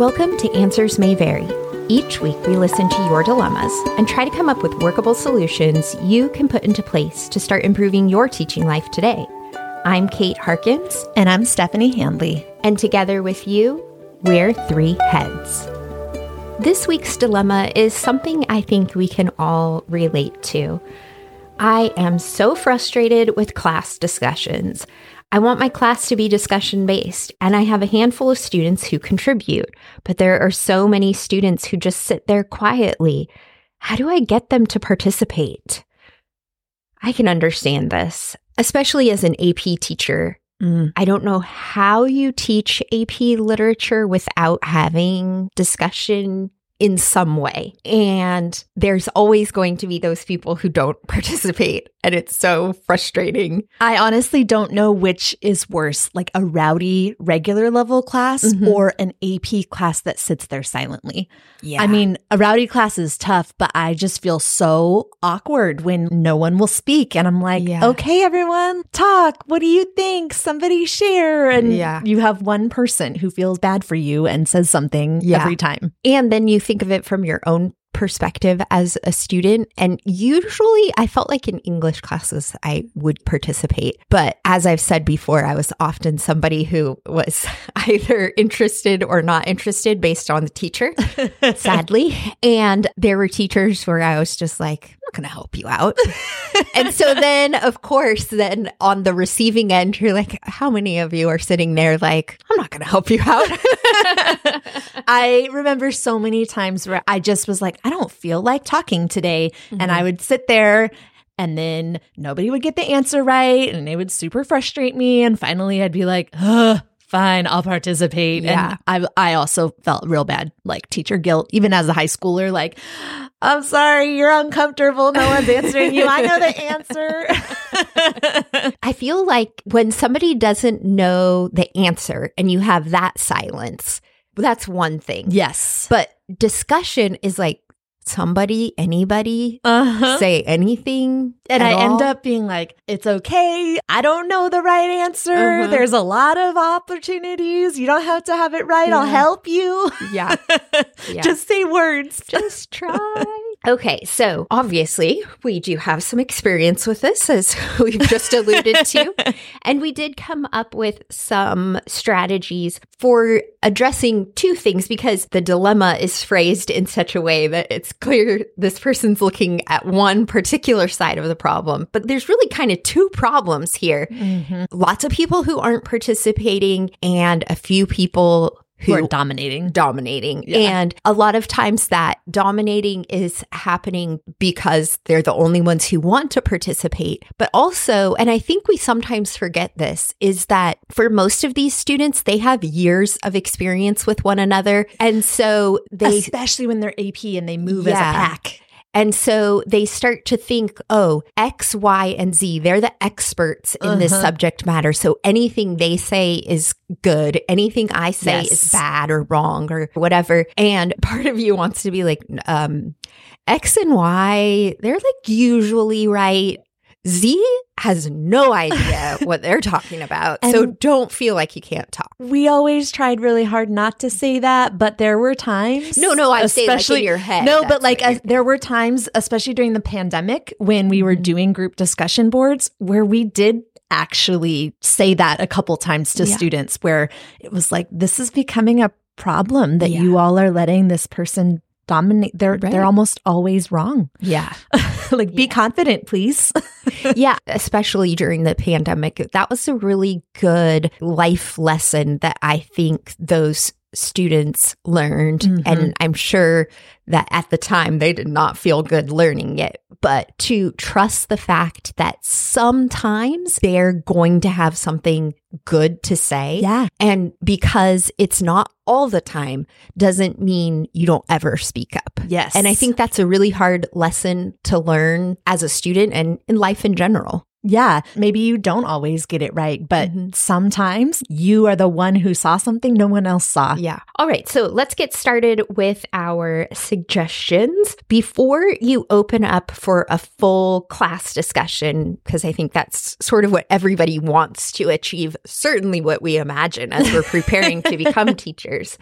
Welcome to Answers May Vary. Each week, we listen to your dilemmas and try to come up with workable solutions you can put into place to start improving your teaching life today. I'm Kate Harkins, And I'm Stephanie Handley. and together with you, we're three heads. This week's dilemma is something I think we can all relate to. I am so frustrated with class discussions. I want my class to be discussion based, and I have a handful of students who contribute, but there are so many students who just sit there quietly. How do I get them to participate? I can understand this, especially as an AP teacher. Mm. I don't know how you teach AP literature without having discussion in some way. And there's always going to be those people who don't participate. And it's so frustrating. I honestly don't know which is worse, like a rowdy regular level class Mhm. or an AP class that sits there silently. Yeah. I mean, a rowdy class is tough, but I just feel so awkward when no one will speak. And I'm like, Yeah. okay, everyone, talk. What do you think? Somebody share. And Yeah. you have one person who feels bad for you and says something Yeah. every time. And then you think of it from your own perspective as a student. And usually I felt like in English classes I would participate. But as I've said before, I was often somebody who was either interested or not interested based on the teacher, sadly. And there were teachers where I was just like, I'm not going to help you out. and so then, of course, then on the receiving end, you're like, how many of you are sitting there like, I'm not going to help you out? I remember so many times where I just was like, I don't feel like talking today. And Mm-hmm. I would sit there and then nobody would get the answer right. And it would super frustrate me. And finally I'd be like, Ugh, fine, I'll participate. Yeah. And I, I also felt real bad, like teacher guilt, even as a high schooler, like, I'm sorry, you're uncomfortable. No one's answering you. I know the answer. I feel like when somebody doesn't know the answer and you have that silence, that's one thing. yes. But discussion is like somebody, anybody Uh-huh. say anything. And I end up being like, it's okay. I don't know the right answer. Uh-huh. There's a lot of opportunities. You don't have to have it right. I'll help you. Yeah. Yeah. Just say words. just try. Okay, so obviously we do have some experience with this, as we've just alluded to. And we did come up with some strategies for addressing two things because the dilemma is phrased in such a way that it's clear this person's looking at one particular side of the problem. But there's really kind of two problems here mm-hmm. lots of people who aren't participating, and a few people Who who are dominating. dominating. Yeah. And a lot of times that dominating is happening because they're the only ones who want to participate. But also, and I think we sometimes forget this, is that for most of these students, they have years of experience with one another. And so they Especially when they're AP and they move as a pack. And so they start to think, oh, X, Y, and Z, they're the experts in this Uh-huh. subject matter. So anything they say is good. Anything I say Yes. is bad or wrong or whatever. And part of you wants to be like, um, X and Y, they're like usually right. Z has no idea what they're talking about. so don't feel like you can't talk. We always tried really hard not to say that, but there were times. No, no, I say like in your head. No, but like uh, there were times, especially during the pandemic, when we were Mhm. doing group discussion boards, where we did actually say that a couple times to Yeah. students, where it was like, "This is becoming a problem that Yeah. you all are letting this person." Dominate. They're Right. they're almost always wrong. Yeah. like, be Yeah. confident, please. yeah, especially during the pandemic. That was a really good life lesson that I think those students learned. Mhm. And I'm sure that at the time they did not feel good learning it, but to trust the fact that sometimes they're going to have something good to say. yeah, And because it's not all the time doesn't mean you don't ever speak up. yes, And I think that's a really hard lesson to learn as a student and in life in general. Yeah, maybe you don't always get it right, but Mhm. sometimes you are the one who saw something no one else saw. Yeah. All right. So let's get started with our suggestions before you open up for a full class discussion, because I think that's sort of what everybody wants to achieve, certainly what we imagine as we're preparing to become teachers,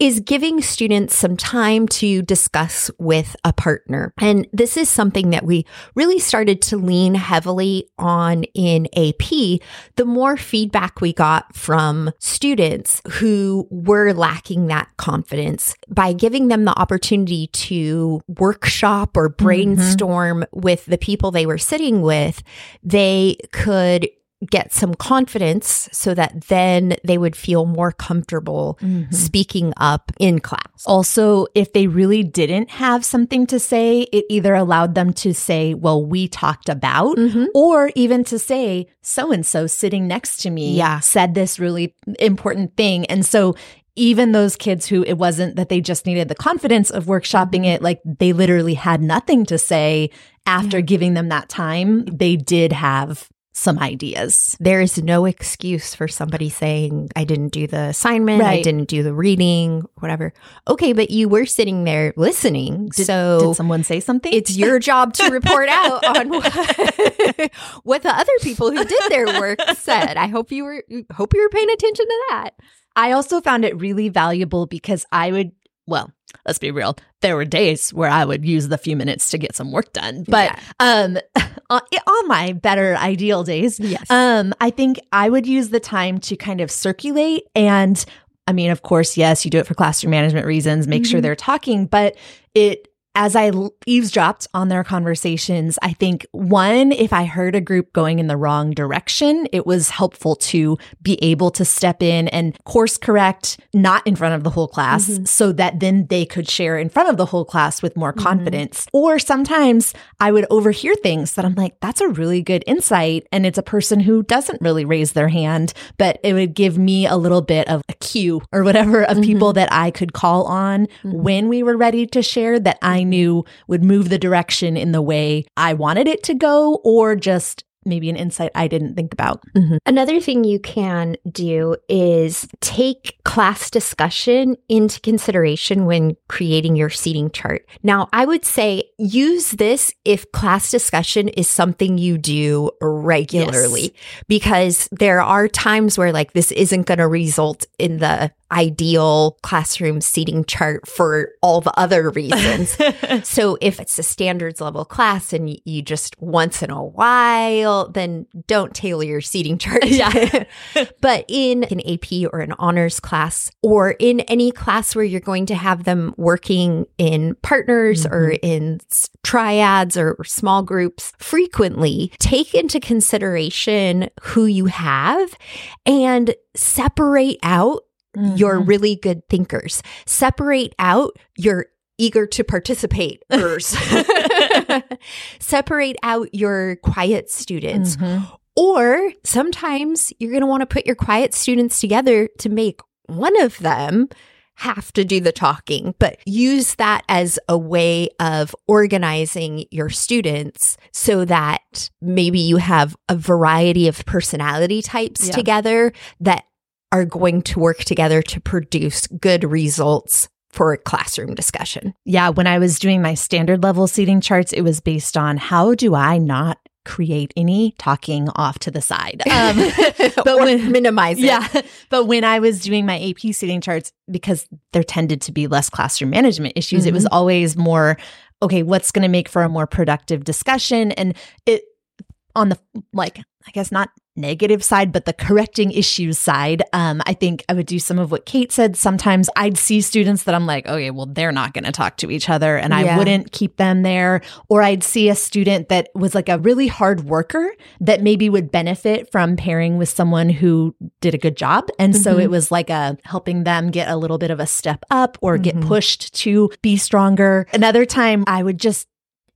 is giving students some time to discuss with a partner. And this is something that we really started to lean heavily on in AP the more feedback we got from students who were lacking that confidence. By giving them the opportunity to workshop or mm-hmm. brainstorm with the people they were sitting with, they could get some confidence so that then they would feel more comfortable speaking up in class. Also, if they really didn't have something to say, it either allowed them to say, Well, we talked about, Mhm. or even to say, So and so sitting next to me Yeah. said this really important thing. And so, even those kids who it wasn't that they just needed the confidence of workshopping it, like they literally had nothing to say after giving them that time, they did have some ideas. There is no excuse for somebody saying, I didn't do the assignment, I didn't do the reading, whatever. Okay, but you were sitting there listening. Did, so did someone say something? it's your job to report out on what, what the other people who did their work said. I hope you were hope you were paying attention to that. I also found it really valuable because I would, well, let's be real. There were days where I would use the few minutes to get some work done, but um, on on my better ideal days, Yes. um, I think I would use the time to kind of circulate and. I mean, of course, yes, you do it for classroom management reasons, make sure Mhm. they're talking, but it, as I eavesdropped on their conversations, I think one, if I heard a group going in the wrong direction, it was helpful to be able to step in and course correct, not in front of the whole class, Mhm. so that then they could share in front of the whole class with more Mhm. confidence. Or sometimes I would overhear things that I'm like, that's a really good insight. And it's a person who doesn't really raise their hand, but it would give me a little bit of a cue or whatever of people that I could call on Mhm. when we were ready to share that I knew would move the direction in the way I wanted it to go, or just maybe an insight I didn't think about. Mm-hmm. Another thing you can do is take class discussion into consideration when creating your seating chart. Now, I would say use this if class discussion is something you do regularly, because there are times where like this isn't going to result in the ideal classroom seating chart for all the other reasons. So if it's a standards level class and you just once in a while, then don't tailor your seating chart. Yeah. but in an AP or an honors class or in any class where you're going to have them working in partners or mm-hmm. in triads or, or small groups frequently, take into consideration who you have and separate out your Mhm. really good thinkers. Separate out your eager to participate Separate out your quiet students. Mhm. Or sometimes you're going to want to put your quiet students together to make one of them have to do the talking, but use that as a way of organizing your students so that maybe you have a variety of personality types Yeah. together that are going to work together to produce good results for a classroom discussion. Yeah, when I was doing my standard level seating charts, it was based on how do I not create any talking off to the side. Um, but when, minimize it. yeah, but when I was doing my AP seating charts, because there tended to be less classroom management issues, it was always more okay. What's going to make for a more productive discussion? And it on the like, I guess not negative side, but the correcting issues side, um, I think I would do some of what Kate said. Sometimes I'd see students that I'm like, okay, well, they're not going to talk to each other, and Yeah. I wouldn't keep them there. Or I'd see a student that was like a really hard worker that maybe would benefit from pairing with someone who did a good job. And so Mhm. it was like a helping them get a little bit of a step up or get Mhm. pushed to be stronger. Another time I would just,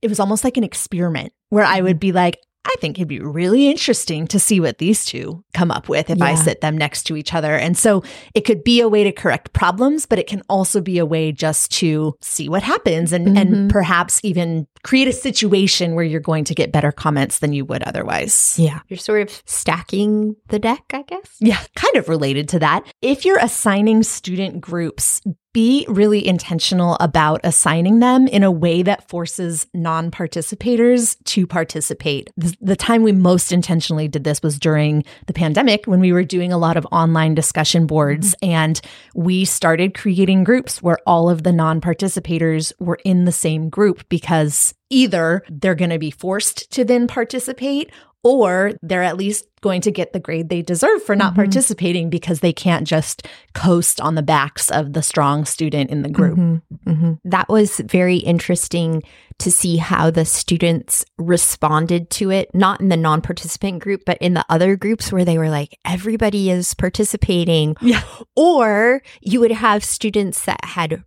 it was almost like an experiment where I would be like, I think it'd be really interesting to see what these two come up with if I sit them next to each other. And so it could be a way to correct problems, but it can also be a way just to see what happens and, Mhm. and perhaps even create a situation where you're going to get better comments than you would otherwise. Yeah. You're sort of stacking the deck, I guess. Yeah, kind of related to that. If you're assigning student groups, be really intentional about assigning them in a way that forces non participators to participate. The, time we most intentionally did this was during the pandemic when we were doing a lot of online discussion boards mm-hmm. and we started creating groups where all of the non participators were in the same group because either they're going to be forced to then participate or they're at least going to get the grade they deserve for not Mhm. participating because they can't just coast on the backs of the strong student in the group. Mhm, mhm. That was very interesting to see how the students responded to it, not in the non participant group, but in the other groups where they were like, everybody is participating. Yeah. Or you would have students that had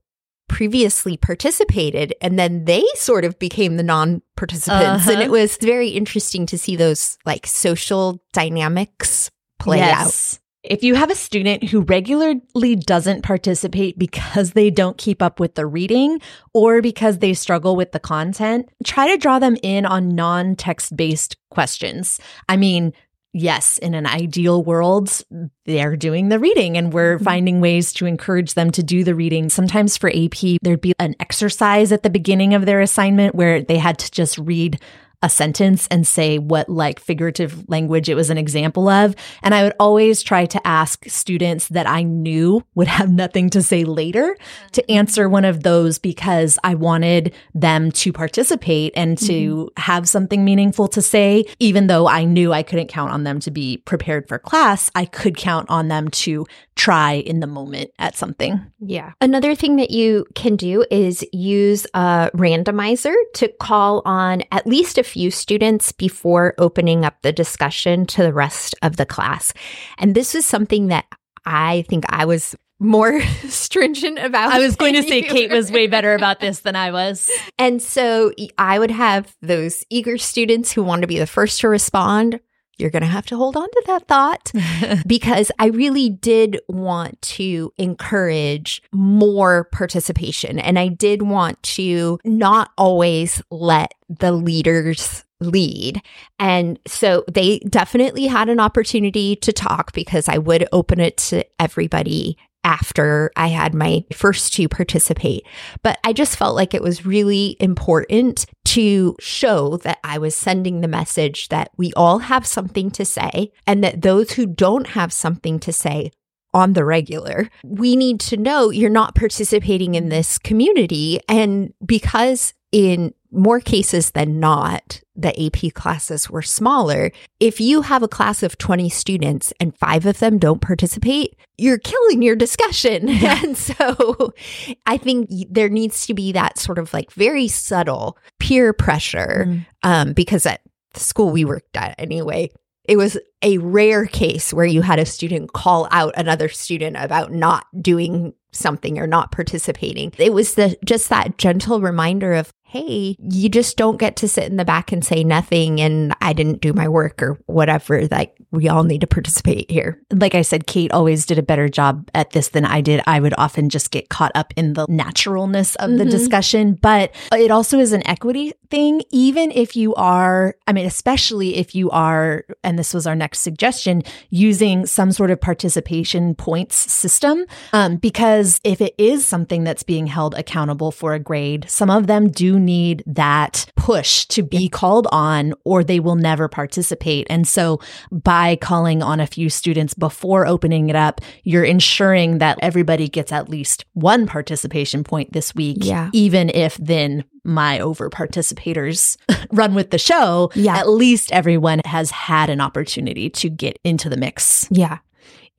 previously participated and then they sort of became the non participants. And Uh-huh. it was very interesting to see those like social dynamics play out. If you have a student who regularly doesn't participate because they don't keep up with the reading or because they struggle with the content, try to draw them in on non text based questions. I mean, yes, in an ideal world, they're doing the reading and we're Mhm. finding ways to encourage them to do the reading. Sometimes for AP, there'd be an exercise at the beginning of their assignment where they had to just read a sentence and say what like figurative language it was an example of. And I would always try to ask students that I knew would have nothing to say later to mm-hmm. answer one of those because I wanted them to participate and to mm-hmm. have something meaningful to say. Even though I knew I couldn't count on them to be prepared for class, I could count on them to try in the moment at something. Yeah. Another thing that you can do is use a randomizer to call on at least a few students before opening up the discussion to the rest of the class. And this was something that I think I was more stringent about. I was going to say you Kate was way better about this than I was. And so I would have those eager students who want to be the first to respond. You're going to have to hold on to that thought because I really did want to encourage more participation. And I did want to not always let the leaders lead. And so they definitely had an opportunity to talk because I would open it to everybody after I had my first two participate. But I just felt like it was really important to show that I was sending the message that we all have something to say and that those who don't have something to say on the regular, we need to know you're not participating in this community. And because in more cases than not, the AP classes were smaller. If you have a class of 20 students and five of them don't participate, you're killing your discussion. And so I think there needs to be that sort of like very subtle peer pressure um, because at the school we worked at anyway, it was a rare case where you had a student call out another student about not doing something or not participating. It was the just that gentle reminder of, hey, you just don't get to sit in the back and say nothing and I didn't do my work or whatever. Like we all need to participate here. like I said, Kate always did a better job at this than I did. I would often just get caught up in the naturalness of the Mhm. discussion, but it also is an equity thing. Even if you are, I mean, especially if you are, and this was our next suggestion, using some sort of participation points system, um, because if it is something that's being held accountable for a grade, some of them do need that push to be called on or they will never participate. And so by calling on a few students before opening it up, you're ensuring that everybody gets at least one participation point this week. Yeah. Even if then my over participators run with the show, Yeah. at least everyone has had an opportunity to get into the mix. Yeah.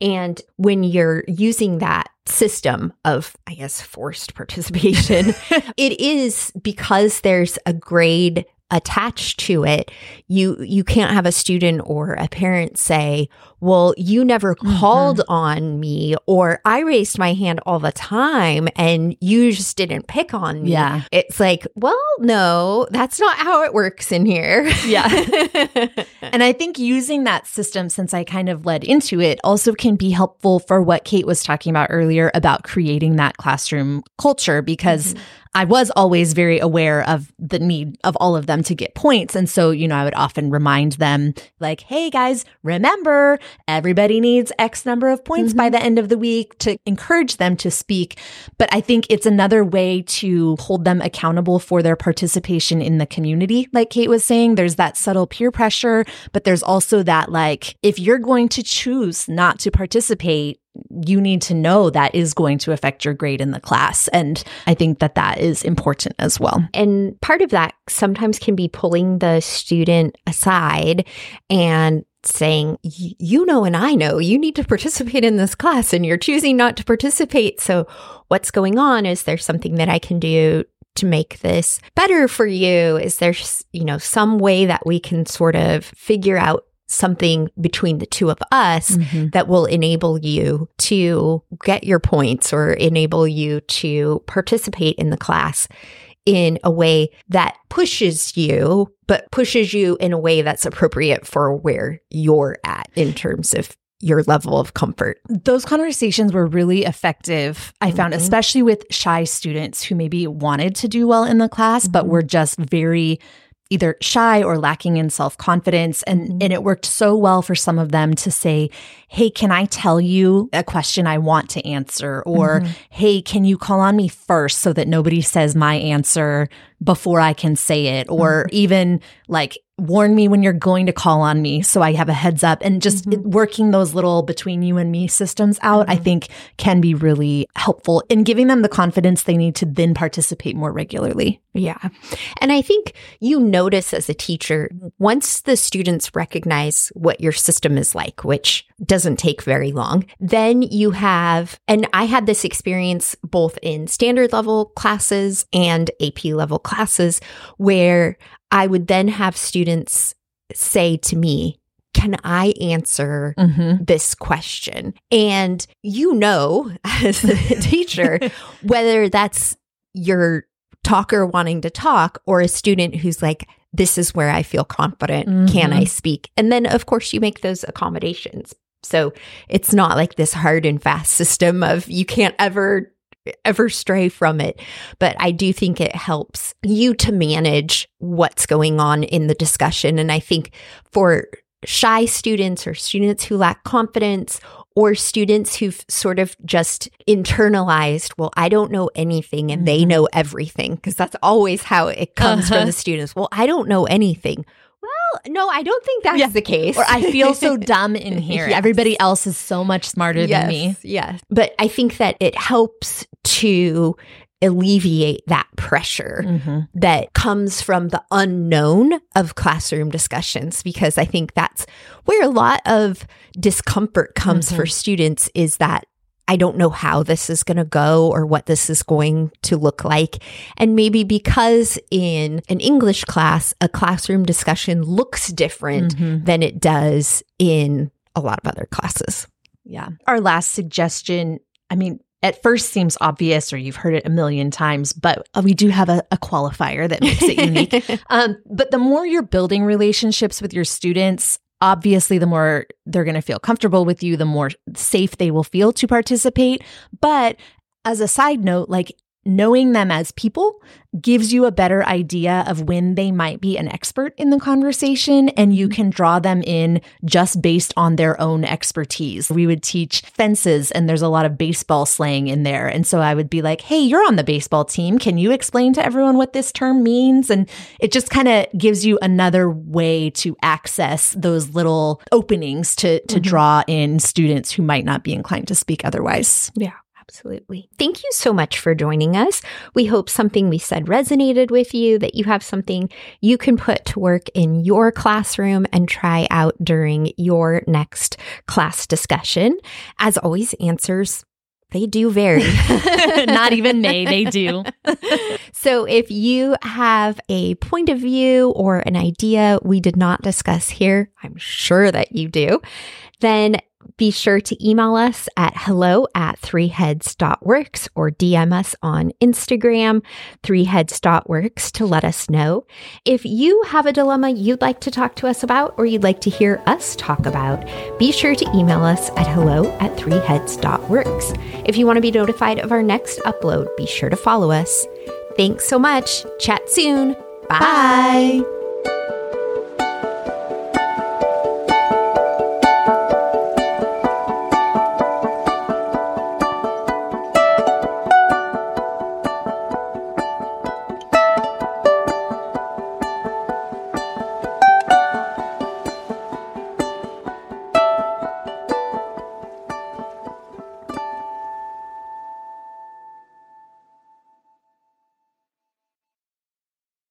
And when you're using that system of, I guess, forced participation, it is because there's a grade attached to it, you you can't have a student or a parent say, "Well, you never Mm-hmm. called on me or I raised my hand all the time and you just didn't pick on me." Yeah. It's like, "Well, no, that's not how it works in here." Yeah. And I think using that system, since I kind of led into it, also can be helpful for what Kate was talking about earlier about creating that classroom culture because I was always very aware of the need of all of them to get points. And so, you know, I would often remind them, like, hey guys, remember, everybody needs X number of points by mm-hmm. the end of the week to encourage them to speak. But I think it's another way to hold them accountable for their participation in the community. Like Kate was saying, there's that subtle peer pressure, but there's also that, like, if you're going to choose not to participate, you need to know that is going to affect your grade in the class. And I think that that is important as well. And part of that sometimes can be pulling the student aside and saying, you know, and I know you need to participate in this class and you're choosing not to participate. So what's going on? Is there something that I can do to make this better for you? Is there, you know, some way that we can sort of figure out something between the two of us that will enable you to get your points or enable you to participate in the class in a way that pushes you, but pushes you in a way that's appropriate for where you're at in terms of your level of comfort. Those conversations were really effective, I found, Mhm. especially with shy students who maybe wanted to do well in the class, but Mhm. were just very either shy or lacking in self-confidence and Mhm. and it worked so well for some of them to say hey can i tell you a question i want to answer or Mhm. hey can you call on me first so that nobody says my answer before i can say it or even like warn me when you're going to call on me so i have a heads up and just Mhm. it- working those little between you and me systems out i Mhm. think can be really helpful in giving them the confidence they need to then participate more regularly Yeah. And I think you notice as a teacher, once the students recognize what your system is like, which doesn't take very long, then you have, and I had this experience both in standard level classes and AP level classes, where I would then have students say to me, can I answer mm-hmm. this question. And you know, as a teacher, whether that's your talker wanting to talk or a student who's like, this is where I feel confident. Can I speak? And then, of course, you make those accommodations. So it's not like this hard and fast system of you can't ever ever stray from it but i do think it helps you to manage what's going on in the discussion and i think for shy students or students who lack confidence or students who've sort of just internalized, well, I don't know anything and they Mhm. know everything, because that's always how it comes Uh-huh. from the students. Well, I don't know anything. Well, no, I don't think that's Yeah. the case. or I feel so dumb in here. Yes. Everybody else is so much smarter yes, than me. Yes. But I think that it helps to alleviate that pressure Mm-hmm. that comes from the unknown of classroom discussions because I think that's where a lot of discomfort comes Mhm. for students is that I don't know how this is going to go or what this is going to look like. And maybe because in an English class, a classroom discussion looks different Mhm. than it does in a lot of other classes. Yeah. Our last suggestion, I mean, at first seems obvious or you've heard it a million times, but uh, we do have a, a qualifier that makes it unique. Um, but the more you're building relationships with your students, obviously, the more they're going to feel comfortable with you, the more safe they will feel to participate. But as a side note, like knowing them as people gives you a better idea of when they might be an expert in the conversation and you can draw them in just based on their own expertise. We would teach fences and there's a lot of baseball slang in there. And so I would be like, Hey, you're on the baseball team. Can you explain to everyone what this term means? And it just kind of gives you another way to access those little openings to, to Mhm. draw in students who might not be inclined to speak otherwise. Yeah. Absolutely. Thank you so much for joining us. We hope something we said resonated with you, that you have something you can put to work in your classroom and try out during your next class discussion. As always, answers they do vary. Not even may, they do. so if you have a point of view or an idea we did not discuss here, I'm sure that you do, then be sure to email us at hello at threeheads.works or DM us on Instagram, threeheads.works to let us know. If you have a dilemma you'd like to talk to us about or you'd like to hear us talk about, be sure to email us at hello at threeheads.works. If you want to be notified of our next upload, be sure to follow us. Thanks so much. Chat soon. Bye. Bye.